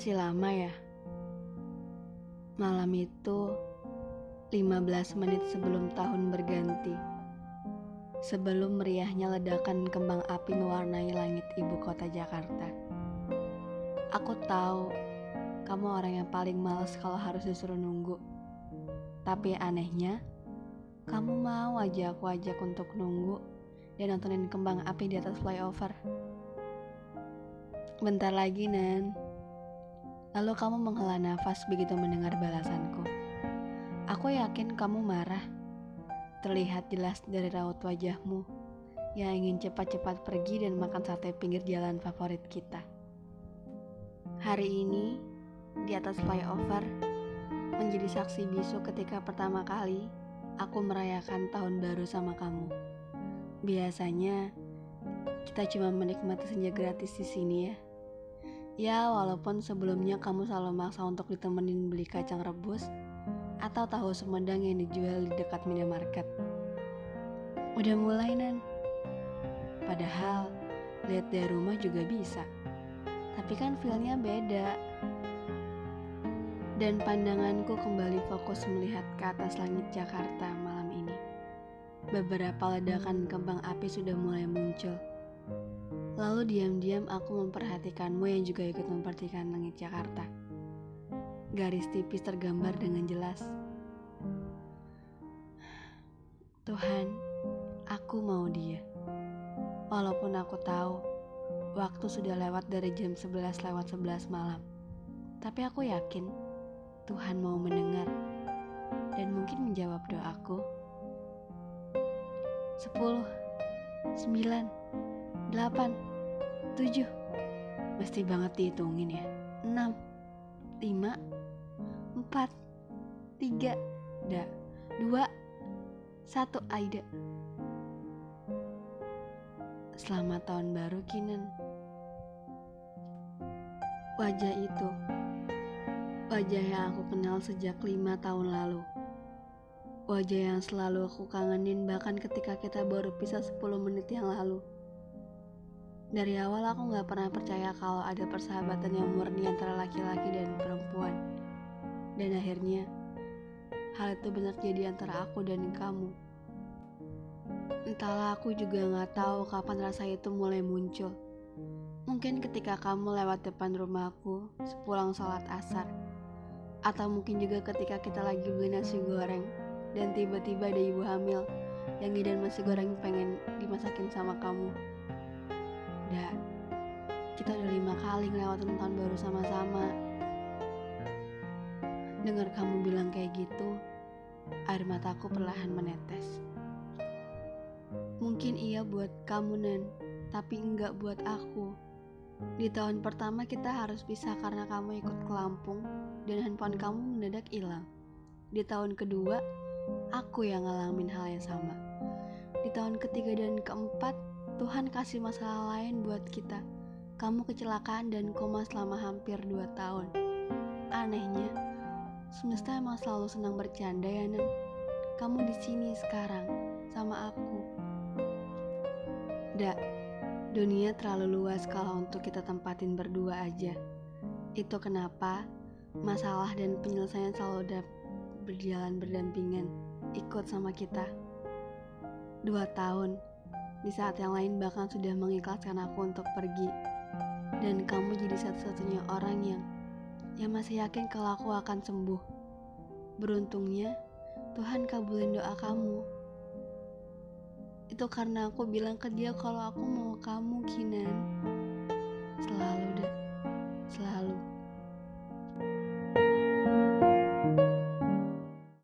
Masih lama ya? Malam itu 15 menit sebelum tahun berganti. Sebelum meriahnya ledakan kembang api mewarnai langit ibu kota Jakarta. Aku tahu kamu orang yang paling males kalau harus disuruh nunggu. Tapi anehnya, kamu mau aja aku ajak untuk nunggu dan nontonin kembang api di atas flyover. Bentar lagi, Nan. Lalu kamu menghela nafas begitu mendengar balasanku. Aku yakin kamu marah. Terlihat jelas dari raut wajahmu yang ingin cepat-cepat pergi dan makan sate pinggir jalan favorit kita. Hari ini, di atas flyover, menjadi saksi bisu ketika pertama kali aku merayakan tahun baru sama kamu. Biasanya, kita cuma menikmati senja gratis di sini ya. Ya, walaupun sebelumnya kamu selalu maksa untuk ditemenin beli kacang rebus atau tahu Sumedang yang dijual di dekat minimarket. Udah mulai, Nan. Padahal, lihat dari rumah juga bisa. Tapi kan feelnya beda. Dan pandanganku kembali fokus melihat ke atas langit Jakarta malam ini. Beberapa ledakan kembang api sudah mulai muncul Lalu diam-diam aku memperhatikanmu yang juga ikut memperhatikan langit Jakarta. Garis tipis tergambar dengan jelas. Tuhan, aku mau dia. Walaupun aku tahu waktu sudah lewat dari jam 11 lewat 11 malam. Tapi aku yakin Tuhan mau mendengar dan mungkin menjawab doaku. 10 9 8 tujuh. Mesti banget dihitungin ya. Enam lima empat tiga da dua satu Aida. Selamat tahun baru Kinan. Wajah itu Wajah yang aku kenal sejak lima tahun lalu. Wajah yang selalu aku kangenin bahkan ketika kita baru pisah 10 menit yang lalu dari awal aku gak pernah percaya kalau ada persahabatan yang murni antara laki-laki dan perempuan. Dan akhirnya, hal itu benar jadi antara aku dan kamu. Entahlah aku juga gak tahu kapan rasa itu mulai muncul. Mungkin ketika kamu lewat depan rumahku sepulang sholat asar. Atau mungkin juga ketika kita lagi beli nasi goreng dan tiba-tiba ada ibu hamil yang ngidan nasi goreng pengen dimasakin sama kamu. Dan kita udah lima kali ngelewatin tahun baru sama-sama. Dengar kamu bilang kayak gitu, air mataku perlahan menetes. Mungkin iya buat kamu, Nan, tapi enggak buat aku. Di tahun pertama kita harus pisah karena kamu ikut ke Lampung dan handphone kamu mendadak hilang. Di tahun kedua, aku yang ngalamin hal yang sama. Di tahun ketiga dan keempat, Tuhan kasih masalah lain buat kita. Kamu kecelakaan dan koma selama hampir 2 tahun. Anehnya, semesta emang selalu senang bercanda ya, Nan. Kamu di sini sekarang sama aku. Dak, dunia terlalu luas kalau untuk kita tempatin berdua aja. Itu kenapa masalah dan penyelesaian selalu berjalan berdampingan, ikut sama kita. Dua tahun, di saat yang lain bahkan sudah mengikhlaskan aku untuk pergi. Dan kamu jadi satu-satunya orang yang yang masih yakin kalau aku akan sembuh. Beruntungnya, Tuhan kabulin doa kamu. Itu karena aku bilang ke dia kalau aku mau kamu, Kinan.